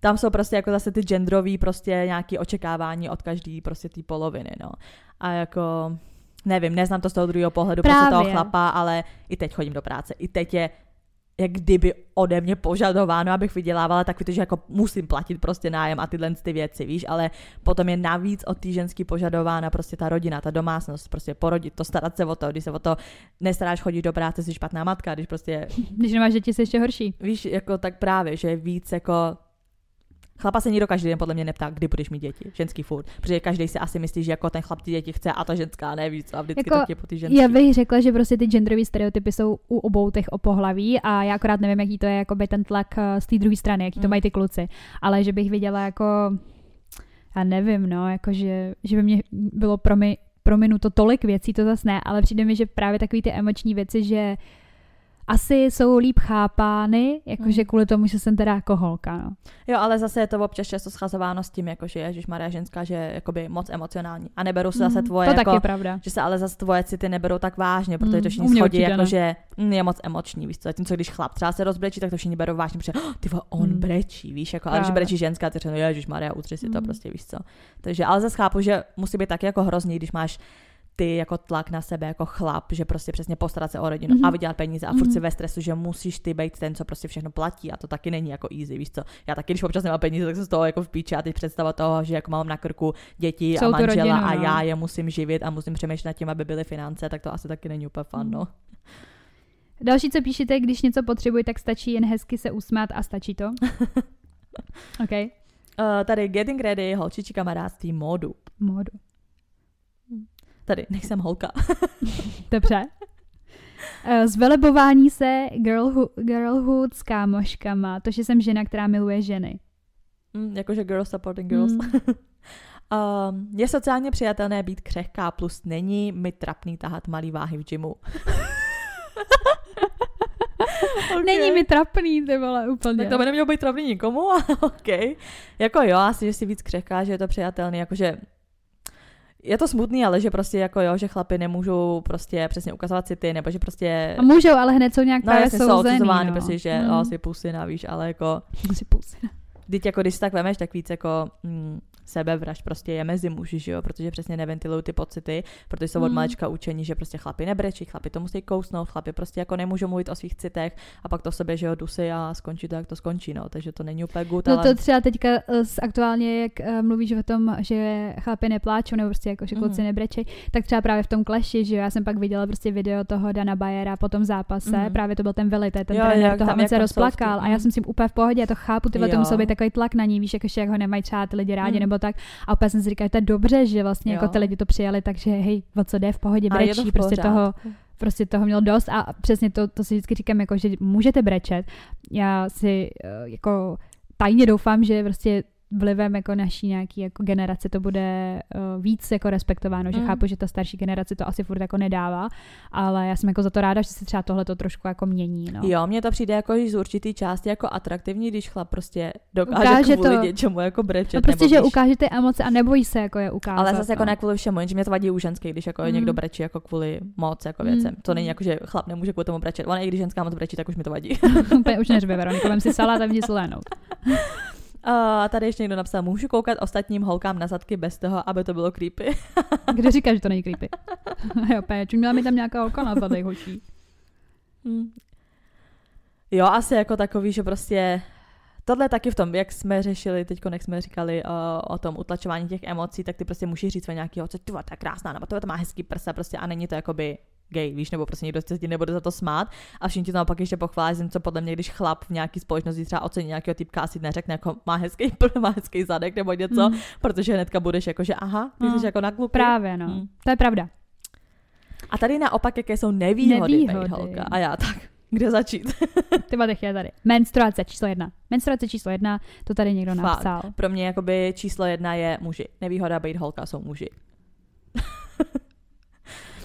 tam jsou prostě jako zase ty genderový prostě nějaké očekávání od každý prostě té poloviny, no. A jako, nevím, neznám to z toho druhého pohledu prostě toho Právě. chlapa, ale i teď chodím do práce, i teď je jak kdyby ode mě požadováno, abych vydělávala, tak víte, že jako musím platit prostě nájem a tyhle ty věci, víš, ale potom je navíc od té ženský požadována prostě ta rodina, ta domácnost, prostě porodit to, starat se o to, když se o to nestaráš, chodíš do práce, jsi špatná matka, když prostě Když nemáš děti, jsi ještě horší. Víš, jako tak právě, že je víc jako Chlapa se nikdo každý den podle mě neptá, kdy budeš mít děti. Ženský furt. Protože každý si asi myslí, že jako ten chlap ty děti chce a ta ženská ne víc. A vždycky Jako, to je po ty ženský. Já bych řekla, že prostě ty genderové stereotypy jsou u obou těch pohlaví a já akorát nevím, jaký to je jakoby ten tlak eh, z té druhé strany, jaký to Mm. mají ty kluci. Ale že bych viděla jako, já nevím, no, jako že, že by mě bylo promi, prominuto tolik věcí, to zase ne, ale přijde mi, že právě takové ty emoční věci, že asi jsou líp chápány, jakože Mm. kvůli tomu, že jsem teda jako holka, no. Jo, ale zase je to občas často schazováno s tím, jako, že Ježíš Maria ženská, že je jakoby moc emocionální. A neberou se zase Mm, tvoje, to jako, taky je pravda. že se ale zase tvoje city neberou tak vážně, protože Mm, to všichni schodí, určitě jako ne. že mm, je moc emoční, víš co, zatímco když chlap třeba se rozbrečí, tak to všichni berou vážně, protože oh, ty vole, on Mm. brečí, víš, jako, ale když Právě. brečí ženská, ty řeknou, Ježíš Maria, utři si to Mm. prostě, víš co. Takže, ale zase chápu, že musí být taky jako hrozný, když máš ty jako tlak na sebe jako chlap, že prostě přesně postarat se o rodinu Mhm. a vydělat peníze a furt Mhm. si ve stresu, že musíš ty být ten, co prostě všechno platí a to taky není jako easy, víš co. Já taky, když občas nemám peníze, tak se z toho jako v píči a teď představa toho, že jako mám na krku děti Celou a manžela rodinu, a no. já je musím živit a musím přemýšlet nad tím, aby byly finance, tak to asi taky není úplně fun, Mhm. no. Další, co píšete, když něco potřebuji, tak stačí jen hezky se usmát a stačí to. OK, Uh, tady Getting Ready, holčičí kamarádství módu. módu. Tady, nejsem holka. Dobře. Eh, Zvelebování se girlhood, girlhood s kámoškama, to, že jsem žena, která miluje ženy. Mm, jakože girls supporting girls. Mm. Um, je sociálně přijatelné být křehká, plus není mi trapný tahat malý váhy v gymu. okay. Není mi trapný, ty vole, úplně. Tak to by nemělo být trapný nikomu, ale OK. Jako jo, asi, že si víc křehká, že je to přijatelný, jakože je to smutný, ale že prostě jako jo, že chlapi nemůžou prostě přesně ukazovat city, nebo že prostě A můžou, ale hned jsou nějak no právě jasně jsou souzený, odsuzovány, no. prostě, že Mm. mm. si pusina, víš, ale jako Si pusina. Teď jako když si tak vemeš, tak víc jako mm, sebevraž prostě je mezi muži, že jo, protože přesně neventilují ty pocity, protože jsou od Mm. malička učení, že prostě chlapi nebrečí, chlapi to musí kousnout, chlapi prostě jako nemůžou mluvit o svých citech a pak to sobě, že jo, dusy a skončí to, jak to skončí, no, takže to není úplně good, No ale... to třeba teďka eh, s- aktuálně, jak eh, mluvíš o tom, že chlapi nepláčou, nebo prostě jako, že kluci Mhm. nebrečej, tak třeba právě v tom kleši, že jo, já jsem pak viděla prostě video toho Dana Bayera po tom zápase, Mhm. právě to byl ten velitel, ten Jo, trenér jak toho, tam- on jak se rozplakal a já mhm. jsem s tím úplně v pohodě, já to chápu, ty vole, to musel být takový tlak na ní, víš, jakože jak ho nemají třeba ty lidi rádi Mhm. nebo tak. A úplně jsem si říkala, to je dobře, že vlastně jako Jo. ty lidi to přijali, takže hej, o co jde v pohodě, A je to brečí, v prostě toho, prostě toho měl dost a přesně to, to si vždycky říkám, jako, že můžete brečet. Já si eh, jako tajně doufám, že prostě vlivem jako naší nějaký jako generace to bude uh, víc jako respektováno, že Mm. chápu, že ta starší generace to asi furt jako nedává, ale já jsem jako za to ráda, že se třeba tohle to trošku jako mění. No. Jo, mně to přijde jako z určitý části jako atraktivní, když chlap prostě dokáže Ukáže kvůli to. něčemu jako brečet. No prostě, nebo že když... ukáže ty emoce a nebojí se jako je ukázat. Ale zase jako no. ne kvůli všemu, jenže mě to vadí u ženských, když jako Mm. někdo brečí jako kvůli moc jako Mm. věcem. To není jako, že chlap nemůže kvůli tomu brečet. On i když ženská moc brečí, tak už mi to vadí. Úplně už neřve, Veroniko, si salát a jdi A tady ještě někdo napsal, můžu koukat ostatním holkám na zadky bez toho, aby to bylo creepy. Kdo říká, že to není creepy? jo, péč, měla mi tam nějaká holka na zadech hoší. Hmm. Jo, asi jako takový, že prostě tohle taky v tom, jak jsme řešili teď, jak jsme říkali uh, o tom utlačování těch emocí, tak ty prostě musíš říct o nějakého, co ty je krásná, nebo to má hezký prsa, prostě a není to jakoby gay, víš, nebo prostě někdo se ti nebude za to smát a všichni ti to naopak ještě pochválí, co podle mě, když chlap v nějaký společnosti třeba ocení nějakého typka, asi neřekne, jako má hezký má hezký zadek nebo něco, Mm. protože hnedka budeš jako, že aha, ty No. jsi jako na kluku. Právě, no. Mm. To je pravda. A tady naopak, jaké jsou nevýhody, Nevýhody. holka. A já tak, kde začít? Ty vadech je tady. Menstruace číslo jedna. Menstruace číslo jedna, to tady někdo Fakt. napsal. Pro mě jakoby číslo jedna je muži. Nevýhoda být holka jsou muži.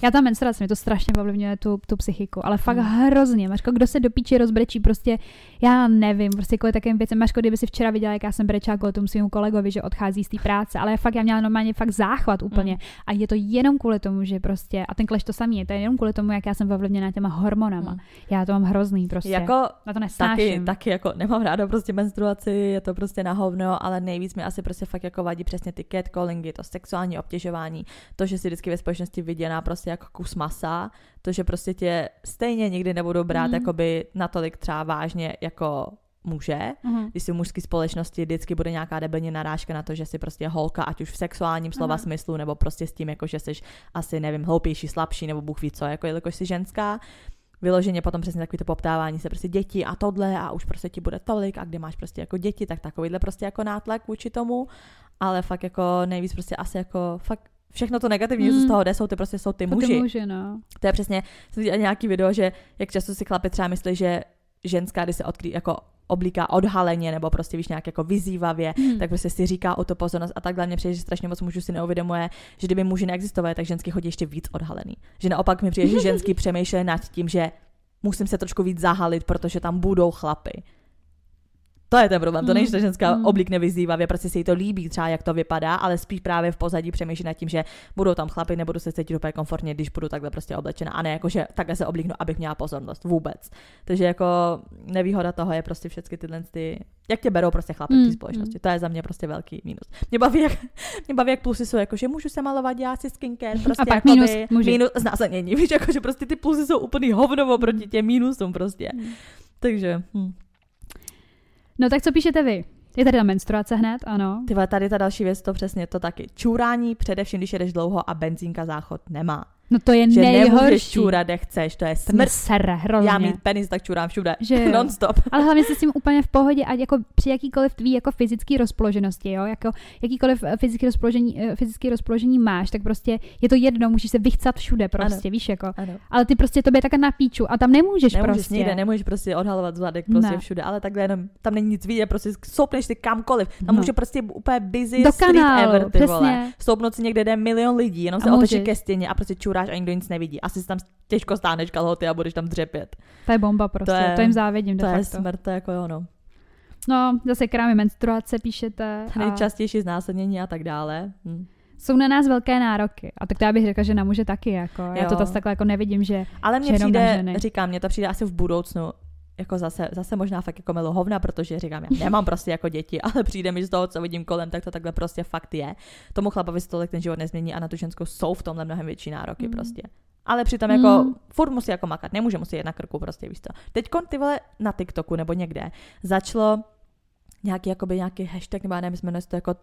Já tam menstruace, mi to strašně ovlivňuje tu, tu psychiku, ale fakt hmm. hrozně. Mařko, kdo se do píči rozbrečí, prostě já nevím, prostě kvůli takovým věcem. Mařko, kdyby si včera viděla, jak já jsem brečela kvůli tomu svým kolegovi, že odchází z té práce, ale fakt já měla normálně fakt záchvat úplně. Hmm. A je to jenom kvůli tomu, že prostě, a ten kleš to samý, je to jenom kvůli tomu, jak já jsem ovlivněna těma hormonama. Hmm. Já to mám hrozný prostě. Jako, na to taky, taky jako nemám ráda prostě menstruaci, je to prostě na hovno, ale nejvíc mi asi prostě fakt jako vadí přesně ty catcallingy, to sexuální obtěžování, to, že si vždycky ve společnosti viděná prostě jako kus masa, to, že prostě tě stejně nikdy nebudou brát mm. jakoby natolik třeba vážně jako muže, mm. když si v mužské společnosti vždycky bude nějaká debilní narážka na to, že si prostě holka, ať už v sexuálním slova mm. smyslu, nebo prostě s tím, jako že jsi asi, nevím, hloupější, slabší, nebo bůh ví co, jako jelikož jsi ženská, vyloženě potom přesně takový to poptávání se prostě děti a tohle a už prostě ti bude tolik a kde máš prostě jako děti, tak takovýhle prostě jako nátlak vůči tomu, ale fakt jako nejvíc prostě asi jako fakt všechno to negativní, mm. co z toho jde, jsou ty prostě jsou ty muži. Ty muži no. To je přesně, jsem viděla nějaký video, že jak často si chlapi třeba myslí, že ženská, když se odkrý, jako oblíká odhaleně nebo prostě víš nějak jako vyzývavě, hmm. tak prostě si říká o to pozornost a takhle mě přijde, že strašně moc mužů si neuvědomuje, že kdyby muži neexistovali, tak ženský chodí ještě víc odhalený. Že naopak mi přijde, že ženský přemýšlí nad tím, že musím se trošku víc zahalit, protože tam budou chlapy. To je ten problém. To není, že ta ženská mm. oblík nevyzývavě, prostě se jí to líbí třeba, jak to vypadá, ale spíš právě v pozadí přemýšlí nad tím, že budou tam chlapy, nebudu se cítit úplně komfortně, když budu takhle prostě oblečena. A ne jako, že takhle se oblíknu, abych měla pozornost. Vůbec. Takže jako nevýhoda toho je prostě všechny tyhle ty, jak tě berou prostě chlapy mm. v té hmm, společnosti. Mm. To je za mě prostě velký mínus. Mě baví, jak, mě baví, jak plusy jsou, jako, že můžu se malovat, já si skincare, prostě a pak minus, minus znásilnění. Víš, jako, že prostě ty plusy jsou úplný hovnovo proti těm mínusům prostě. Mm. Takže, hm. No tak co píšete vy? Je tady ta menstruace hned, ano. Ty tady ta další věc, to přesně to taky. Čurání, především když jedeš dlouho a benzínka záchod nemá. No to je že nejhorší. nemůžeš čůrat, kde chceš, to je smrt. Sere, hrozně. Já mít penis, tak čurám všude, že non-stop. Ale hlavně se s tím úplně v pohodě a jako při jakýkoliv tvý jako fyzický rozpoloženosti, jo, jako jakýkoliv eh, fyzický rozpoložení, eh, fyzický rozpoložení máš, tak prostě je to jedno, musíš se vychcat všude prostě, ano. víš, jako. Ano. Ale ty prostě tobě také na píču a tam nemůžeš, nemůžeš prostě. Nikde, nemůžeš prostě odhalovat zadek prostě ne. všude, ale takhle jenom, tam není nic vidět, prostě soupneš si kamkoliv. Tam no. může prostě úplně busy Do street kanálu, ever, ty přesně. vole. Stoupnout si někde jde milion lidí, jenom se otočí ke stěně a prostě čuráš a nikdo nic nevidí. Asi si tam těžko stáneš kalhoty a budeš tam dřepět. To je bomba prostě, to, je, to jim závidím To je facto. smrt, to je jako jo, no. No, zase krámy menstruace píšete. A... Nejčastější znásilnění a tak dále. Hm. Jsou na nás velké nároky. A tak to já bych řekla, že na muže taky. Jako. Já to zase takhle jako nevidím, že Ale mně přijde, říkám, mně to přijde asi v budoucnu, jako zase, zase možná fakt jako milohovna, protože říkám, já nemám prostě jako děti, ale přijde mi z toho, co vidím kolem, tak to takhle prostě fakt je. Tomu chlapovi se tolik ten život nezmění a na tu ženskou jsou v tomhle mnohem větší nároky mm. prostě ale přitom jako mm. furt musí jako makat, nemůže musí jít na krku prostě, víš co. Teď ty vole na TikToku nebo někde začalo nějaký, jakoby nějaký hashtag, nebo já nevím, jmenuje se to jako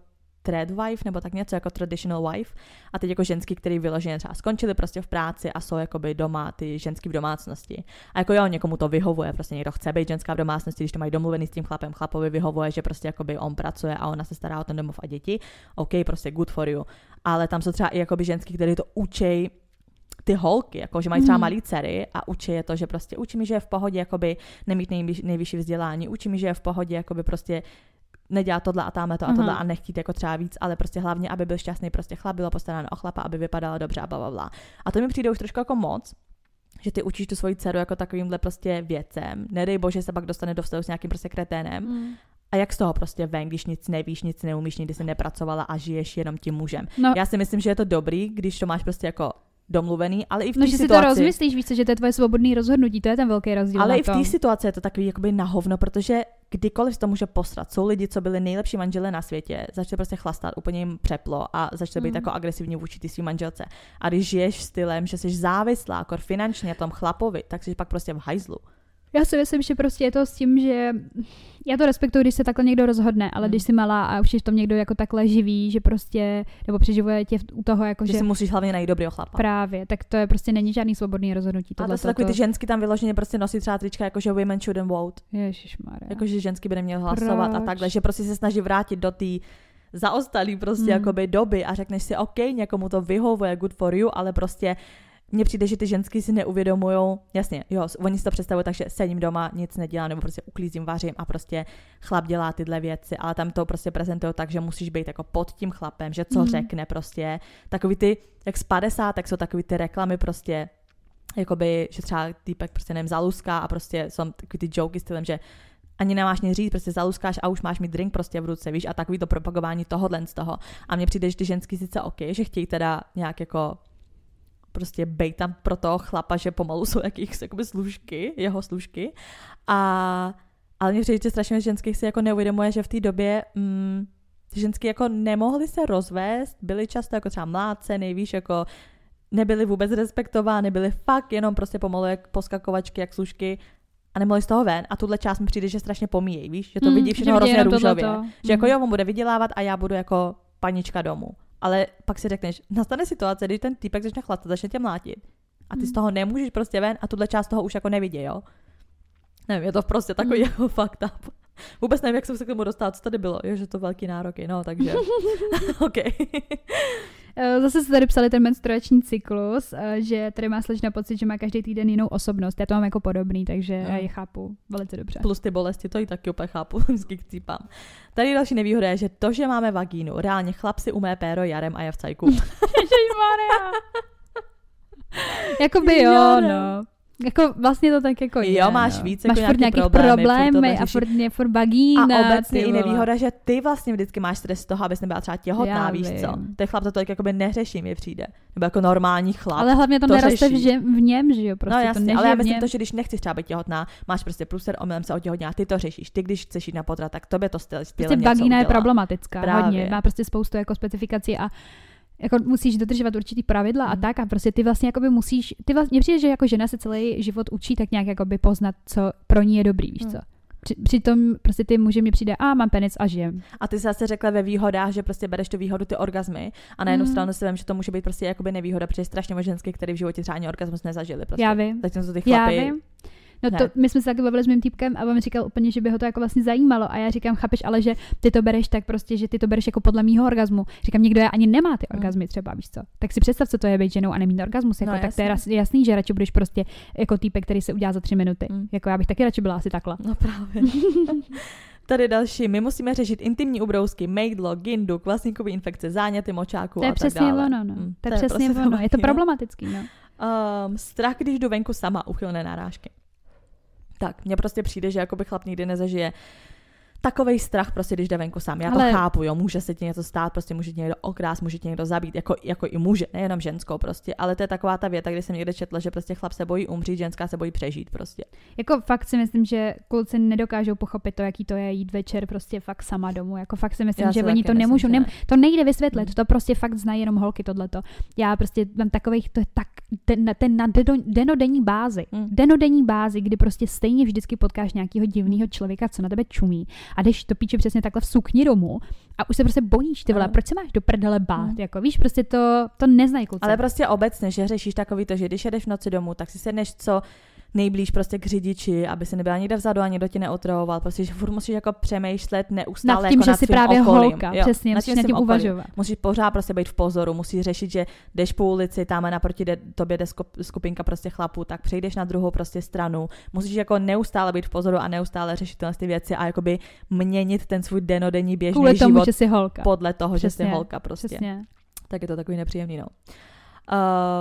thread wife, nebo tak něco jako traditional wife. A teď jako ženský, který vyloženě třeba skončili prostě v práci a jsou jakoby doma, ty ženský v domácnosti. A jako jo, někomu to vyhovuje, prostě někdo chce být ženská v domácnosti, když to mají domluvený s tím chlapem, chlapovi vyhovuje, že prostě jakoby on pracuje a ona se stará o ten domov a děti. OK, prostě good for you. Ale tam jsou třeba i jakoby ženský, který to učej ty holky, jako že mají třeba mm. malý dcery a učí je to, že prostě učí mi, že je v pohodě jakoby nemít nejvyšší, nejvyšší vzdělání, učí mi, že je v pohodě jakoby prostě nedělat tohle a tamhle to a tohle mm. a nechtít jako třeba víc, ale prostě hlavně, aby byl šťastný prostě chlap, bylo postaráno o chlapa, aby vypadala dobře a bla, A to mi přijde už trošku jako moc, že ty učíš tu svoji dceru jako takovýmhle prostě věcem. Nedej bože se pak dostane do vztahu s nějakým prostě kreténem. Mm. A jak z toho prostě ven, když nic nevíš, nic neumíš, nikdy jsi nepracovala a žiješ jenom tím mužem. No. Já si myslím, že je to dobrý, když to máš prostě jako domluvený, ale i v té no, že si to rozmyslíš, víš, že to je tvoje svobodné rozhodnutí, to je ten velký rozdíl. Ale i v té situaci je to takový jakoby na hovno, protože kdykoliv to může posrat. Jsou lidi, co byli nejlepší manželé na světě, začali prostě chlastat, úplně jim přeplo a začali být mm. jako agresivní vůči ty svým manželce. A když žiješ stylem, že jsi závislá, jako finančně tom chlapovi, tak jsi pak prostě v hajzlu. Já si myslím, že prostě je to s tím, že já to respektuji, když se takhle někdo rozhodne, ale hmm. když jsi malá a už je v tom někdo jako takhle živý, že prostě, nebo přeživuje tě u toho, jako že, že si musíš hlavně najít dobrý chlapa. Právě, tak to je prostě není žádný svobodný rozhodnutí. A to jsou takový ty žensky tam vyloženě prostě nosí třeba trička, jako že women shouldn't vote. Ježišmarja. Jako že ženský by neměl hlasovat Proč? a takhle, že prostě se snaží vrátit do té zaostalý prostě hmm. jakoby doby a řekneš si, OK, někomu to vyhovuje, good for you, ale prostě mně přijde, že ty ženský si neuvědomují, jasně, jo, oni si to představují tak, že sedím doma, nic nedělám, nebo prostě uklízím, vařím a prostě chlap dělá tyhle věci, ale tam to prostě prezentují tak, že musíš být jako pod tím chlapem, že co mm. řekne prostě. Takový ty, jak z 50, tak jsou takový ty reklamy prostě, jakoby, že třeba týpek prostě nevím, zaluská a prostě jsou takový ty joky stylem, že ani nemáš nic říct, prostě zaluskáš a už máš mít drink prostě v ruce, víš, a takový to propagování tohohle z toho. A mně přijde, že ty ženský sice OK, že chtějí teda nějak jako prostě bej tam pro toho chlapa, že pomalu jsou jakýchsi jakoby služky, jeho služky. A, ale mě přijde, že strašně ženských si jako neuvědomuje, že v té době mm, ženský jako nemohli se rozvést, byli často jako třeba mládce, nejvíš, jako nebyli vůbec respektovány, byli fakt jenom prostě pomalu jak poskakovačky, jak služky a nemohli z toho ven a tuhle část mi přijde, že strašně pomíjejí, víš, že to mm, vidí všechno hrozně růžově. Že mm. jako jo, on bude vydělávat a já budu jako panička domů. Ale pak si řekneš, nastane situace, kdy ten týpek začne chlatat, začne tě mlátit. A ty z toho nemůžeš prostě ven a tuhle část toho už jako nevidí, jo? Nevím, je to prostě takový mm. jako fakt up. Vůbec nevím, jak jsem se k tomu dostala, co tady bylo. Jo, že to velký nároky, no, takže. OK. Eh, zase se tady psali ten menstruační cyklus, eh, že tady má slečna pocit, že má každý týden jinou osobnost. Já to mám jako podobný, takže no. já je chápu velice dobře. Plus ty bolesti, to i taky úplně chápu, vždycky chcípám. Tady další nevýhoda je, že to, že máme vagínu, reálně chlap si umé péro jarem a je v cajku. Jakoby jo, no. Jako vlastně to tak jako je. Jo, máš no. víc máš jako furt nějaký problémy, problémy a furt, je furt bagína. A obecně i nevýhoda, že ty vlastně vždycky máš stres z toho, abys nebyla třeba těhotná, Já víš vím. co. Ten chlap to tolik jakoby neřeší, mi přijde. Nebo jako normální chlap. Ale hlavně to, to neroste v, že, v něm, že jo? Prostě no jasně, to ale já myslím to, že když nechceš třeba být těhotná, máš prostě průser, omylem se otěhotná, ty to řešíš. Ty, když chceš jít na potrat, tak tobě to styl, styl prostě bagína je problematická, Právě. hodně. Má prostě spoustu jako specifikací a jako musíš dodržovat určitý pravidla a hmm. tak a prostě ty vlastně jakoby musíš, ty vlastně, přijde, že jako žena se celý život učí tak nějak jakoby poznat, co pro ní je dobrý, víš hmm. co. Při, přitom prostě ty muži mi přijde, a mám penis a žijem. A ty jsi zase řekla ve výhodách, že prostě bereš tu výhodu ty orgazmy a na jednu mm. stranu si vím, že to může být prostě jakoby nevýhoda, protože strašně ženské, který v životě třeba ani orgasmus nezažili. Prostě. Já vím. To ty chlapy, Já vím. No to, my jsme se taky bavili s mým týpkem a on mi říkal úplně, že by ho to jako vlastně zajímalo a já říkám, chápeš, ale že ty to bereš tak prostě, že ty to bereš jako podle mýho orgazmu. Říkám, někdo je ani nemá ty hmm. orgazmy třeba, víš co. Tak si představ, co to je být ženou a nemít orgasmus. Jako, no, tak to je jasný, že radši budeš prostě jako týpek, který se udělá za tři minuty. Hmm. Jako já bych taky radši byla asi takhle. No právě. Tady další. My musíme řešit intimní ubrousky, mejdlo, gindu, kvasníkové infekce, záněty močáku to je a přesně tak dále. ono, no. Hmm. To je, to je přesně prostě ono. Je to problematický, no. Um, strach, když jdu venku sama, uchylné narážky tak. Mně prostě přijde, že jako by chlap nikdy nezažije takový strach, prostě, když jde venku sám. Já Ale... to chápu, jo, může se ti něco stát, prostě může ti někdo okrás, může ti někdo zabít, jako, jako i muže, nejenom ženskou prostě, ale to je taková ta věta, kdy jsem někde četla, že prostě chlap se bojí umřít, ženská se bojí přežít prostě. Jako fakt si myslím, že kluci nedokážou pochopit to, jaký to je jít večer prostě fakt sama domů. Jako fakt si myslím, Já že oni to nemůžou, ne. to nejde vysvětlit, hmm. to prostě fakt znají jenom holky tohleto. Já prostě mám takových, to je tak, ten, ten na denodenní bázi, hmm. denodenní bázi, kdy prostě stejně vždycky potkáš nějakého divného člověka, co na tebe čumí a jdeš to píče přesně takhle v sukni domů a už se prostě bojíš, ty vole, proč se máš do prdele bát, mm. jako víš, prostě to, to neznají kluci. Ale prostě obecně, že řešíš takový to, že když jedeš v noci domů, tak si sedneš co nejblíž prostě k řidiči, aby se nebyla nikde vzadu a nikdo tě neotravoval. Prostě, že furt musíš jako přemýšlet neustále nad tím, jako že nad jsi právě okolím. holka, jo, přesně, musíš nad tím uvažovat. Musíš pořád prostě být v pozoru, musíš řešit, že jdeš po ulici, tam naproti de, tobě jde skupinka prostě chlapů, tak přejdeš na druhou prostě stranu. Musíš jako neustále být v pozoru a neustále řešit tyhle ty věci a jakoby měnit ten svůj denodenní běžný Kvůli tomu, život že jsi holka. podle toho, přesně, že jsi holka prostě. Přesně. Tak je to takový nepříjemný, no.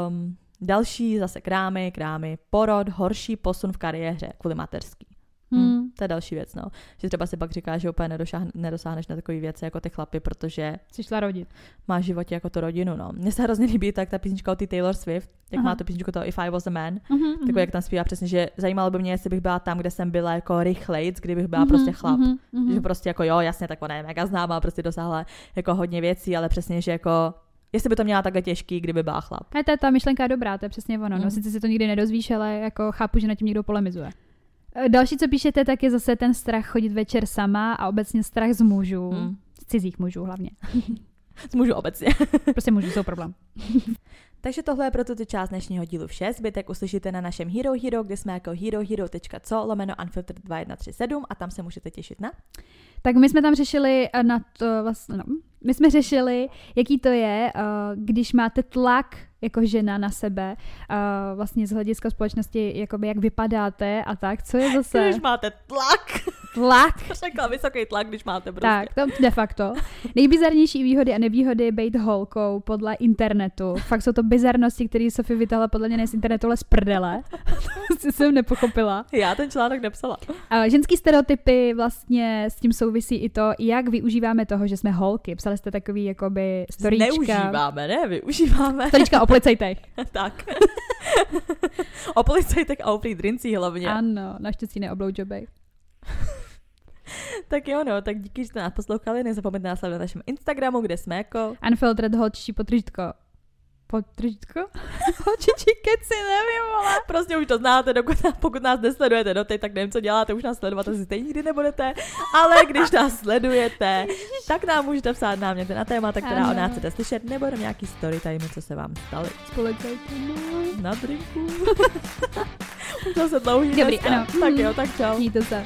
Um, Další zase krámy, krámy, porod, horší posun v kariéře kvůli mateřský. Hmm. Hmm, to je další věc, no. Že třeba si pak říká, že úplně nedosáhne, nedosáhneš na takové věci jako ty chlapy, protože jsi šla rodit. Máš v životě jako tu rodinu, no. Mně se hrozně líbí tak ta písnička od ty Taylor Swift, jak Aha. má tu písničku to If I Was a Man, uh-huh, tak uh-huh. jak tam zpívá přesně, že zajímalo by mě, jestli bych byla tam, kde jsem byla jako rychlejc, kdybych byla uh-huh, prostě chlap. Uh-huh, uh-huh. Že prostě jako jo, jasně, tak ona je mega známá, prostě dosáhla jako hodně věcí, ale přesně, že jako jestli by to měla takhle těžký, kdyby byla chlap. A to je ta myšlenka dobrá, to je přesně ono. Mm. No, sice si to nikdy nedozvíš, ale jako chápu, že na tím někdo polemizuje. E, další, co píšete, tak je zase ten strach chodit večer sama a obecně strach z mužů. Mm. Z cizích mužů hlavně. z mužů obecně. prostě mužů jsou problém. Takže tohle je pro tuto část dnešního dílu vše. Zbytek uslyšíte na našem Hero Hero, kde jsme jako herohero.co lomeno unfiltered 2137 a tam se můžete těšit na. Tak my jsme tam řešili na to vlastně, no, my jsme řešili, jaký to je, když máte tlak jako žena na sebe, uh, vlastně z hlediska společnosti, jakoby jak vypadáte a tak, co je zase... Když máte tlak. Tlak. Řekla vysoký tlak, když máte prostě. Tak, to de facto. Nejbizarnější výhody a nevýhody být holkou podle internetu. Fakt jsou to bizarnosti, které Sofie vytahla podle mě ne z internetu, ale z prdele. to jsem nepochopila. Já ten článek nepsala. A ženský stereotypy vlastně s tím souvisí i to, jak využíváme toho, že jsme holky. Psali jste takový jakoby storíčka. Neužíváme, ne? Využíváme. Storíčka o policajtech. tak. o policajtech a o hlavně. Ano, naštěstí ne o blowjobech. tak jo, no, tak díky, že jste nás poslouchali. Nezapomeňte nás na našem Instagramu, kde jsme jako... Unfiltered holčičí potržitko potržitko? Holčičí keci, nevím, ale. Prostě už to znáte, dokud, pokud nás nesledujete do teď, tak nevím, co děláte, už nás sledovat asi stejně nikdy nebudete, ale když nás sledujete, tak nám můžete psát náměty na témata, která ano. o nás chcete slyšet, nebo na nějaký story time, co se vám staly. Společajte Na drinku. už zase dlouhý Dobrý, dneska. ano. Tak jo, tak čau. Mějte se.